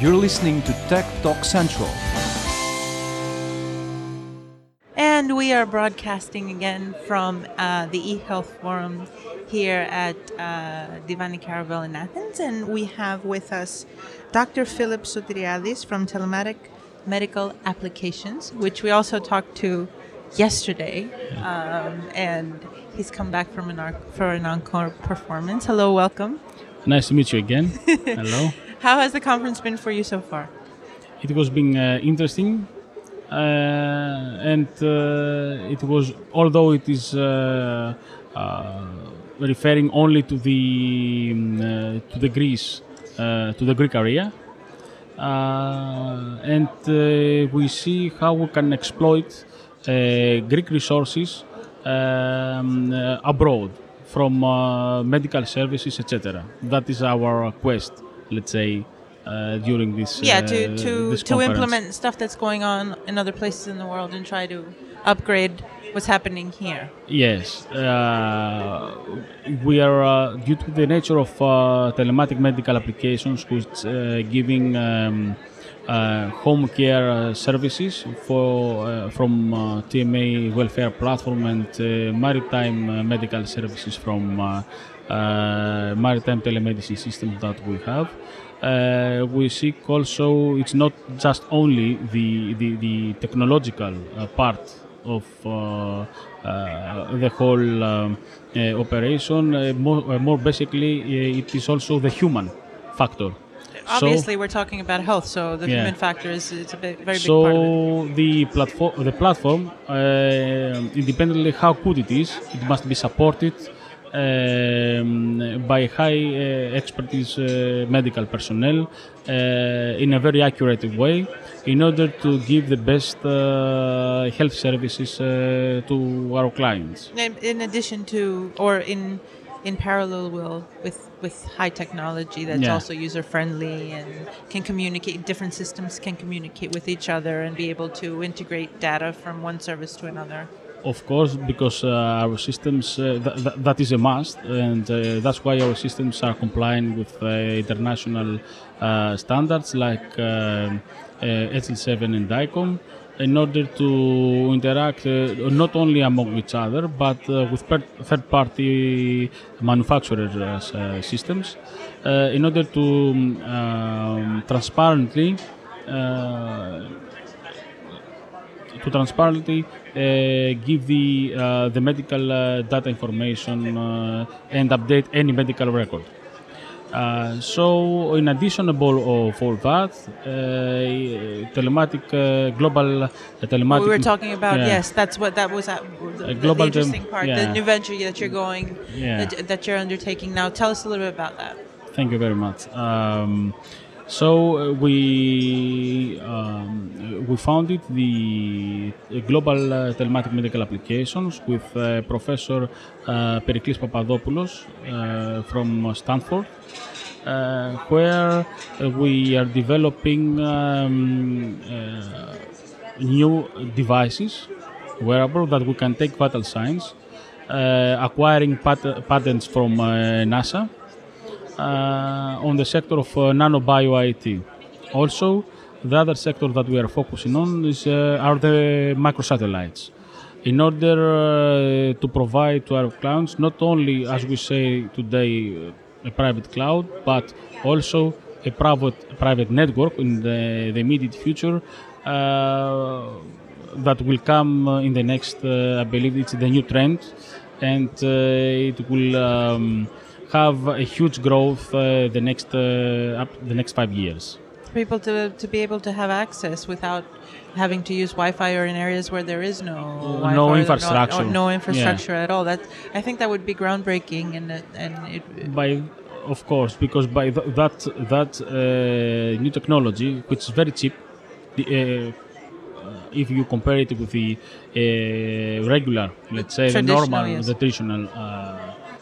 You're listening to Tech Talk Central. And we are broadcasting again from uh, the eHealth Forum here at uh, Divani Caravel in Athens. And we have with us Dr. Philip Soteriadis from Telematic Medical Applications, which we also talked to yesterday. Um, and he's come back from an ar- for an encore performance. Hello, welcome. Nice to meet you again. Hello. How has the conference been for you so far? It was being uh, interesting, uh, and uh, it was although it is uh, uh, referring only to the um, to the Greece to the Greek area, and we see how we can exploit Greek resources um, abroad from medical services, etc. That is our quest, let's say, uh, during this. yeah uh, to to to implement stuff that's going on in other places in the world and try to upgrade what's happening here Yes, uh, we are uh, due to the nature of uh, telematic medical applications, which uh, giving um, uh, home care uh, services for uh, from uh, TMA welfare platform and uh, maritime uh, medical services from maritime telemedicine system that we have. Uh, we seek also it's not just only the the, the technological uh, part of uh, uh, the whole um, uh, operation. Uh, more, uh, more basically, uh, it is also the human factor. obviously we're talking about health so the Yeah. human factor is it's a big, very big part So the platform, the platform, uh, independently how good it is, it must be supported by high uh, expertise uh, medical personnel uh, in a very accurate way in order to give the best uh, health services uh, to our clients. in, in addition to or in in parallel will with with high technology that's Yeah. also user friendly and can communicate different systems can communicate with each other and be able to integrate data from one service to another Of course, because uh, our systems, uh, th- th- that is a must, and uh, that's why our systems are complying with international standards like um, uh, HL7 and DICOM in order to interact uh, not only among each other but uh, with per- third-party manufacturers uh, systems in order to um, transparently uh, to transparently give the uh, the medical uh, data information uh, and update any medical record. Uh, so, in addition of all, that, uh, telematic uh, global uh, telematic. we were talking about yeah. yes that's what that was at, the, the interesting part the new venture that you're going Yeah. that, that you're undertaking now tell us a little bit about that Thank you very much. Um, so uh, we um, we founded the uh, global uh, telematic medical applications with uh, Professor uh, Papadopoulos uh, from Stanford, uh, where we are developing um, new devices, wearable that we can take vital signs, acquiring pat- patents from NASA on the sector of uh, nanobio IT. Also, the other sector that we are focusing on is uh, are the microsatellites. In order uh, to provide to our clients not only, as we say today, uh, a private cloud, but also a private private network in the, the immediate future uh, that will come uh, in the next. Uh, I believe it's the new trend, and uh, it will. Um, have a huge growth uh, the next uh, up the next five years. people to, to be able to have access without having to use Wi-Fi or in areas where there is no Wi-Fi no infrastructure. no, no infrastructure at all. That I think that would be groundbreaking, and and it, By of course, because by th- that that uh, new technology, which is very cheap, the, uh, if you compare it with the uh, regular, let's say the normal, yes. the traditional.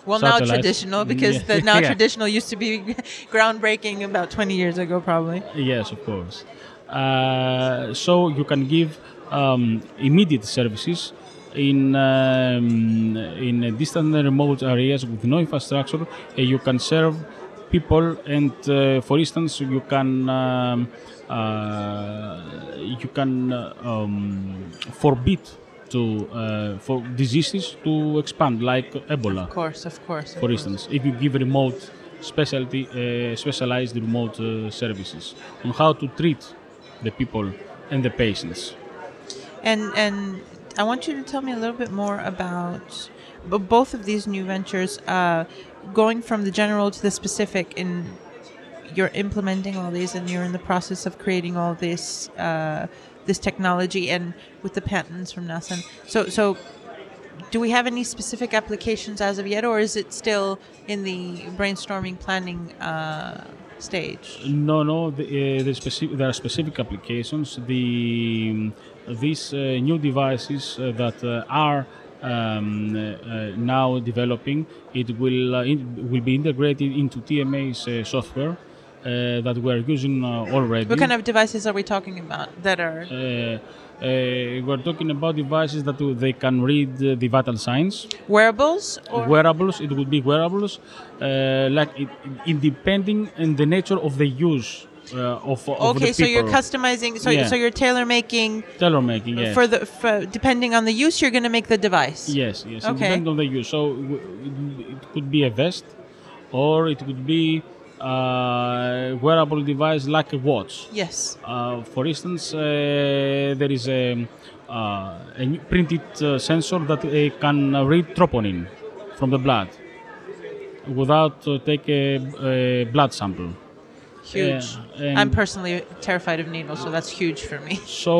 Well now traditional because Yeah. the now Yeah. traditional used to be groundbreaking about 20 years ago probably. Yes, of course. Uh, so you can give um, immediate services in um, in distant and remote areas with no infrastructure. Uh, you can serve people. And uh, for instance, you can um, uh, you can uh, um, forbid to uh, for diseases to expand, like Ebola Of course, of course. of for course. instance, if you give remote specialty, uh, specialized remote uh, services on how to treat the people and the patients. And and I want you to tell me a little bit more about both of these new ventures, uh, going from the general to the specific. In you're implementing all these, and you're in the process of creating all this uh, this technology, and with the patents from NASA. So so. Do we have any specific applications as of yet, or is it still in the brainstorming planning uh, stage? No, no, the, uh, the specific, there are specific applications. The these uh, new devices uh, that uh, are um, uh, now developing, it will uh, will be integrated into TMA's uh, software uh, that we are using uh, already. What kind of devices are we talking about that are? uh, uh, we're talking about devices that they can read uh, the vital signs. Wearables or wearables, it would be wearables, uh, like it, it depending on the nature of the use uh, of, of okay, so you're customizing. So Yeah. so you're tailor making tailor making. Yes. for the for, depending on the use. You're going to make the device. yes, yes. Okay. depends on the use. So it could be a vest, or it could be a wearable device like a watch. Yes. Uh, for instance, uh, there is a, uh, a printed uh, sensor that uh, can read troponin from the blood without uh, take a, a blood sample. Huge. and- I'm personally terrified of needles, so that's huge for me. So,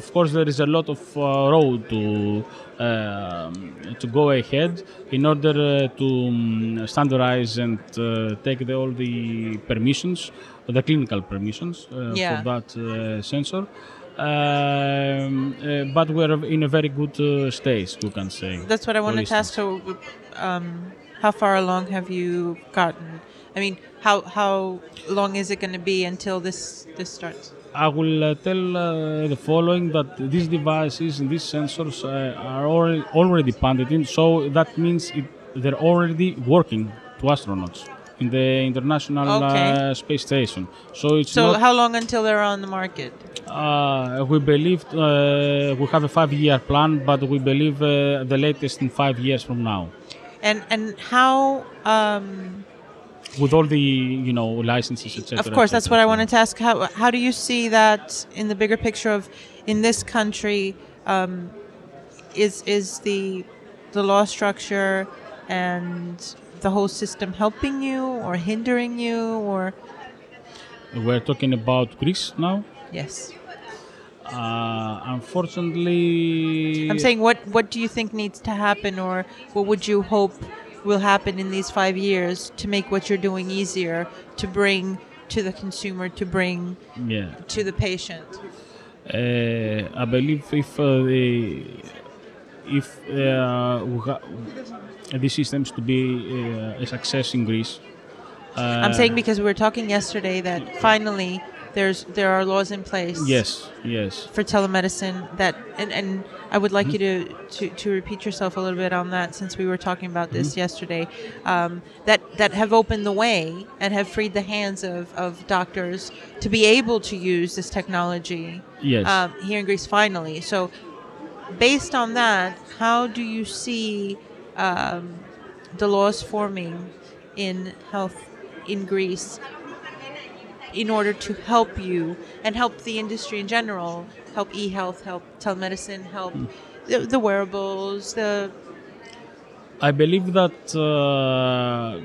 of course, there is a lot of uh, road to um, to go ahead in order uh, to um, standardize and uh, take the, all the permissions, the clinical permissions uh, Yeah. for that uh, sensor. Um, uh, but we're in a very good uh, stage, we can say. That's what I wanted to ask. So, um, how far along have you gotten? I mean, how how long is it going to be until this this starts? I will uh, tell uh, the following that these devices and these sensors uh, are already, already patented, so that means it, they're already working to astronauts in the International Okay. uh, Space Station. So it's So, how long until they're on the market? uh, we believe uh, we have a five-year plan, but we believe uh, the latest in five years from now, And and how? Um, with all the you know licenses, etc. of course, that's what I wanted to ask. How how do you see that in the bigger picture of in this country? Um, is is the the law structure and the whole system helping you or hindering you or We're talking about Greece now. yes? Uh, unfortunately, I'm saying, what what do you think needs to happen, or what would you hope will happen in these five years to make what you're doing easier to bring to the consumer, to bring yeah. to the patient? Uh, I believe if uh, the if uh, these systems to be uh, a success in Greece. Uh, I'm saying because we were talking yesterday that finally there's there are laws in place. yes, yes. For telemedicine, that and, and I would like you to, to, to repeat yourself a little bit on that since we were talking about this yesterday. Um, that that have opened the way and have freed the hands of, of doctors to be able to use this technology Yes. um, here in Greece finally. So, based on that, how do you see um, the laws forming in health in Greece in order to help you and help the industry in general, help e-health, help telemedicine, help the, the wearables, the I believe that uh,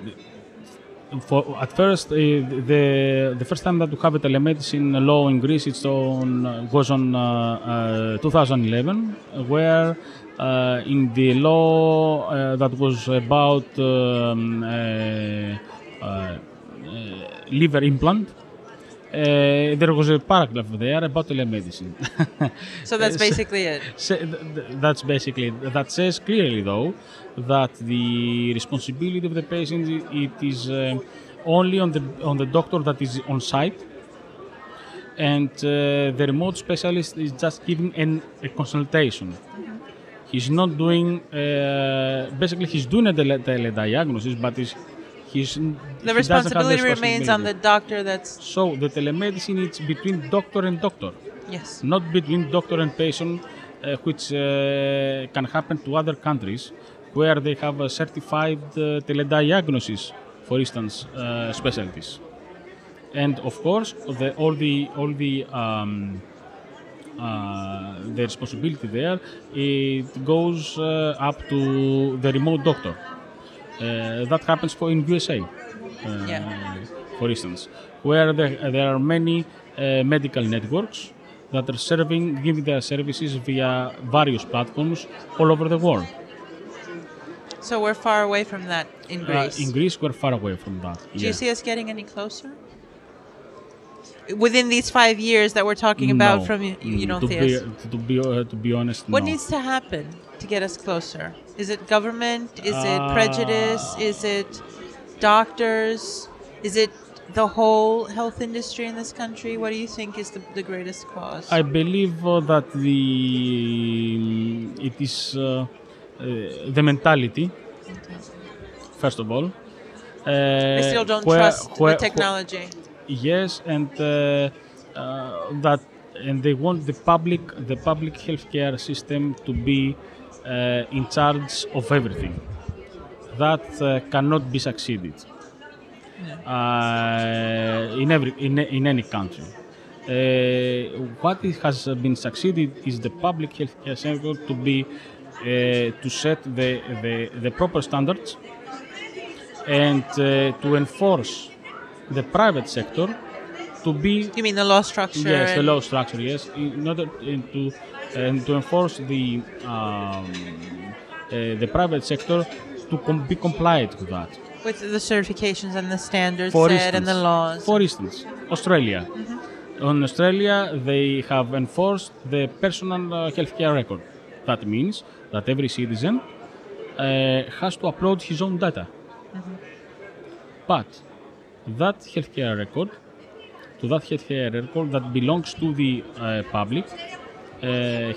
for at first uh, the the first time that we have a telemedicine law in Greece it's on uh, was on uh, uh, 2011 where uh, in the law uh, that was about um, uh, uh, uh, liver implant uh, there was a paragraph there about telemedicine. so that's basically it. Th- that's basically that says clearly though that the responsibility of the patient it is uh, only on the on the doctor that is on site and uh, the remote specialist is just giving an, a consultation he's not doing uh, basically he's doing a tele- telediagnosis but he's, He's, The responsibility remains on the doctor that's So the telemedicine is between doctor and doctor, yes. not between doctor and patient, uh, which uh, can happen to other countries where they have a certified uh, telediagnosis, for instance, uh, specialties. And of course, the, all the all the um, uh, the responsibility there it goes uh, up to the remote doctor. Uh, that happens for in USA, uh, Yeah. for instance, where there, there are many uh, medical networks that are serving, giving their services via various platforms all over the world. So we're far away from that in Uh, Greece. in Greece, we're far away from that. Do you see us getting any closer? Within these five years that we're talking about, No. from you, you don't to be, us. To be, uh, to be honest, What no. needs to happen to get us closer? Is it government? Is it Uh, prejudice? Is it doctors? Is it the whole health industry in this country? What do you think is the, the greatest cause? I believe uh, that the it is uh, uh, the mentality. First of all, uh, they still don't where- trust where- the technology. Yes, and uh, uh, that and they want the public the public healthcare system to be uh, in charge of everything. That cannot be succeeded in every in, in any country. Uh, what has been succeeded is the public healthcare sector to be uh, to set the, the, the proper standards and uh, to enforce the private sector to be You mean the law structure? yes the law structure yes in order to and to enforce the um, uh, the private sector to com- be compliant with that with the certifications and the standards for set instance, and the laws. For instance, Australia. On Australia, they have enforced the personal uh, healthcare record. That means that every citizen uh, has to upload his own data. But that healthcare record, to that healthcare record that belongs to the uh, public uh,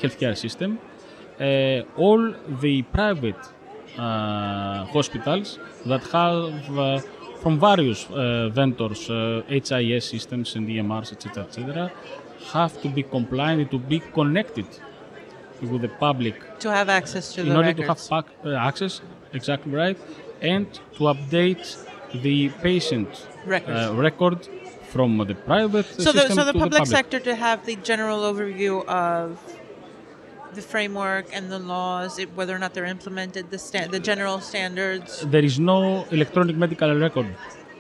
healthcare system, uh, all the private uh, hospitals that have uh, from various uh, vendors, HIS systems and EMRs, etc., etc., have to be compliant to be connected with the public to have access to in order records. to have access, exactly right, and to update the patient uh, record from the private so the so the public public. sector to have the general overview of the framework and the laws, it, whether or not they're implemented, the sta- the general standards. There is no electronic medical record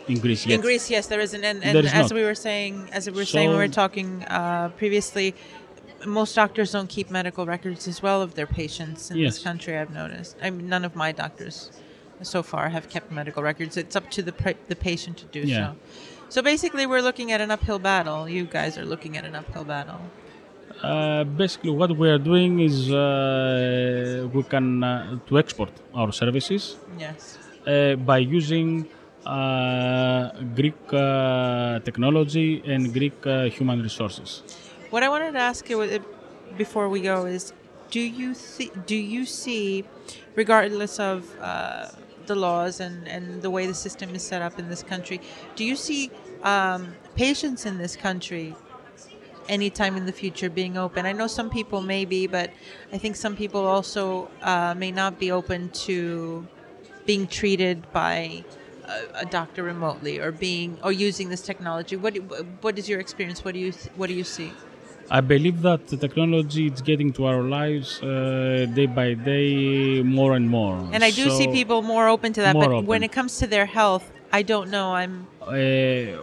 in Greece yet. In Greece, yes, there isn't, and, and is as not. we were saying, as we were saying, we were talking uh, previously, most doctors don't keep medical records as well of their patients in this country. I've noticed. I mean, none of my doctors so far have kept medical records. It's up to the the patient to do Yeah. so. So basically, we're looking at an uphill battle. You guys are looking at an uphill battle. Uh, basically, what we are doing is uh, we can uh, to export our services Yes. uh, by using uh, Greek uh, technology and Greek uh, human resources. What I wanted to ask you before we go is, do you see, do you see, regardless of uh, the laws and, and the way the system is set up in this country, do you see um, patients in this country anytime in the future being open? I know some people may be, but I think some people also uh, may not be open to being treated by a, a doctor remotely or being or using this technology. What what is your experience? What do you what do you see? I believe that the technology is getting to our lives uh, day by day more and more. And I do So, see people more open to that, but when it comes to their health, I don't know. I'm Uh,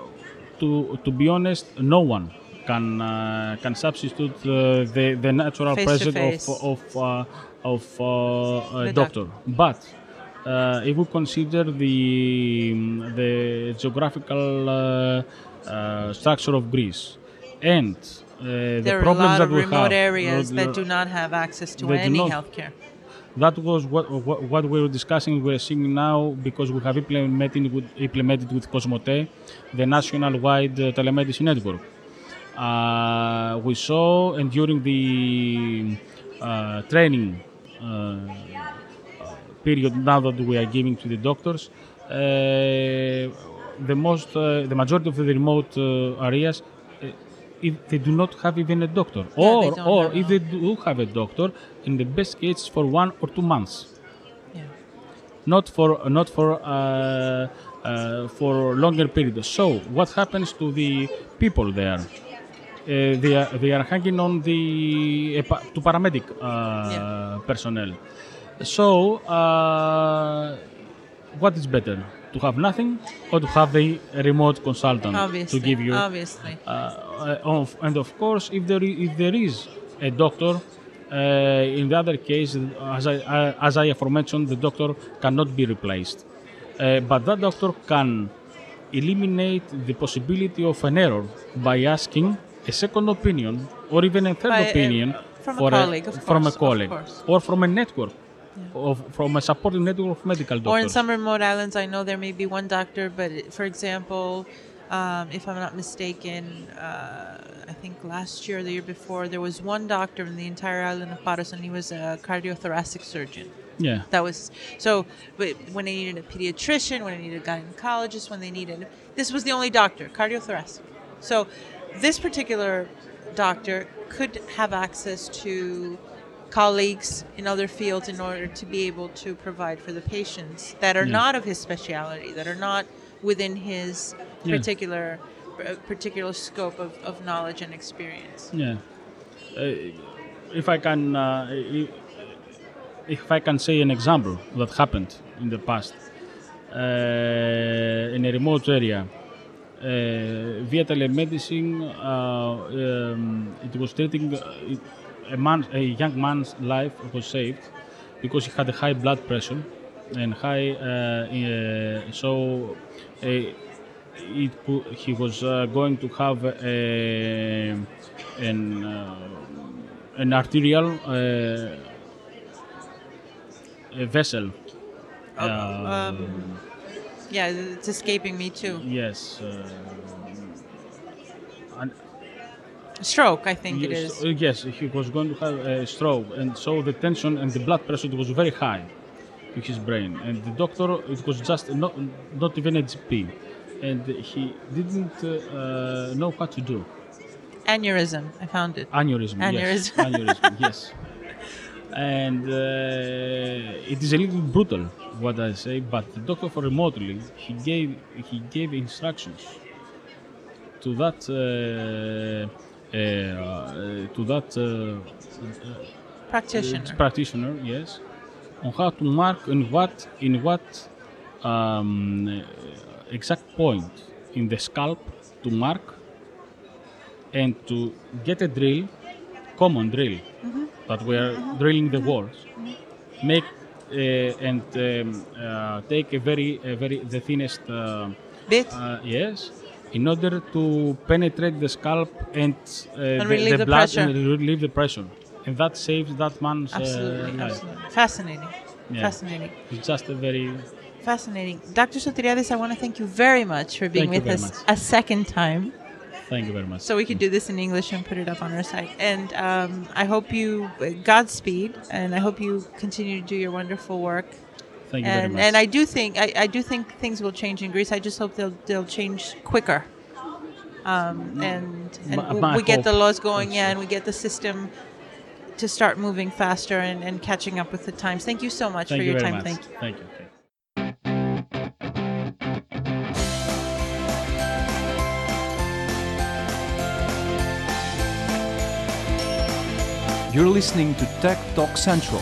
to to be honest, no one can uh, can substitute uh, the the natural Face presence of of uh, of uh, a doctor. But uh, if we consider the the geographical structure of Greece and uh, the there are a lot of remote have, areas uh, that do not have access to any not. healthcare. that was what, what, what we were discussing, we're seeing now because we have implemented with, implemented with Cosmote, the national wide uh, telemedicine network. Uh, we saw, and during the uh, training period now that we are giving to the doctors, the most, the majority of the remote areas if they do not have even a doctor, Yeah, or or if they do have a doctor, in the best case for one or two months, Yeah. not for not for uh, uh, for longer periods. So what happens to the people there? Uh, they are they are hanging on the to paramedic uh, Yeah. personnel. So uh, what is better? To have nothing or to have the remote consultant Obviously. to give you Obviously. uh, uh, of, and of course, if there if there is a doctor, uh, in the other case, as I, uh, as I aforementioned, the doctor cannot be replaced, uh, but that doctor can eliminate the possibility of an error by asking a second opinion or even a third By a- opinion from a colleague, of from course, a colleague course. or from a network. Of, from a supporting network of medical doctors. Or in some remote islands, I know there may be one doctor, but for example, um, if I'm not mistaken, uh, I think last year or the year before, there was one doctor in the entire island of Paros, and he was a cardiothoracic surgeon. yeah. That was so. But when they needed a pediatrician, when they needed a gynecologist, when they needed this was the only doctor, cardiothoracic. So this particular doctor could have access to colleagues in other fields in order to be able to provide for the patients that are Yeah. not of his speciality, that are not within his Yeah. particular uh, particular scope of, of knowledge and experience. Yeah. Uh, if I can, uh, if I can say an example that happened in the past uh, in a remote area, uh, via telemedicine, uh, um, it was treating uh, a man, a young man's life was saved because he had a high blood pressure and high, uh, uh, so. Uh, it, he was uh, going to have a, an, uh, an arterial uh, a vessel. um, Yeah, it's escaping me too. yes. Stroke, I think it yes, is. uh, yes, he was going to have a stroke, and so the tension and the blood pressure was very high in his brain. And the doctor, it was just not, not even a GP, and he didn't uh, uh, know what to do. Aneurysm, I found it. Aneurysm. Yes. Aneurysm. Aneurysm. yes. And uh, it is a little brutal what I say, but the doctor for remotely he gave he gave instructions to that uh, to that uh, Practitioner. practitioner, yes, on how to mark in what in what um, exact point in the scalp to mark and to get a drill, common drill that we are drilling the walls, make uh, and um, uh, take a very a very the thinnest uh, Bit. uh, yes, in order to penetrate the scalp and, uh, relieve the blood pressure. and relieve the pressure, and that saves that man's Absolutely, uh, life. absolutely. Fascinating. Yeah. Fascinating. It's just a very Fascinating. Dr. Sotiriades, I want to thank you very much for being Thank with us much. a second time. thank you very much. So we could do this in English and put it up on our site. And um, I hope you, Godspeed, and I hope you continue to do your wonderful work. Thank you very And, much. and I do think I, I do think things will change in Greece. I just hope they'll they'll change quicker. Um, and and My- my we get the laws going, also. yeah, and we get the system to start moving faster and, and catching up with the times. Thank you so much thank for you your time. much. Thank you. Thank you. Thank you. You're listening to Tech Talk Central.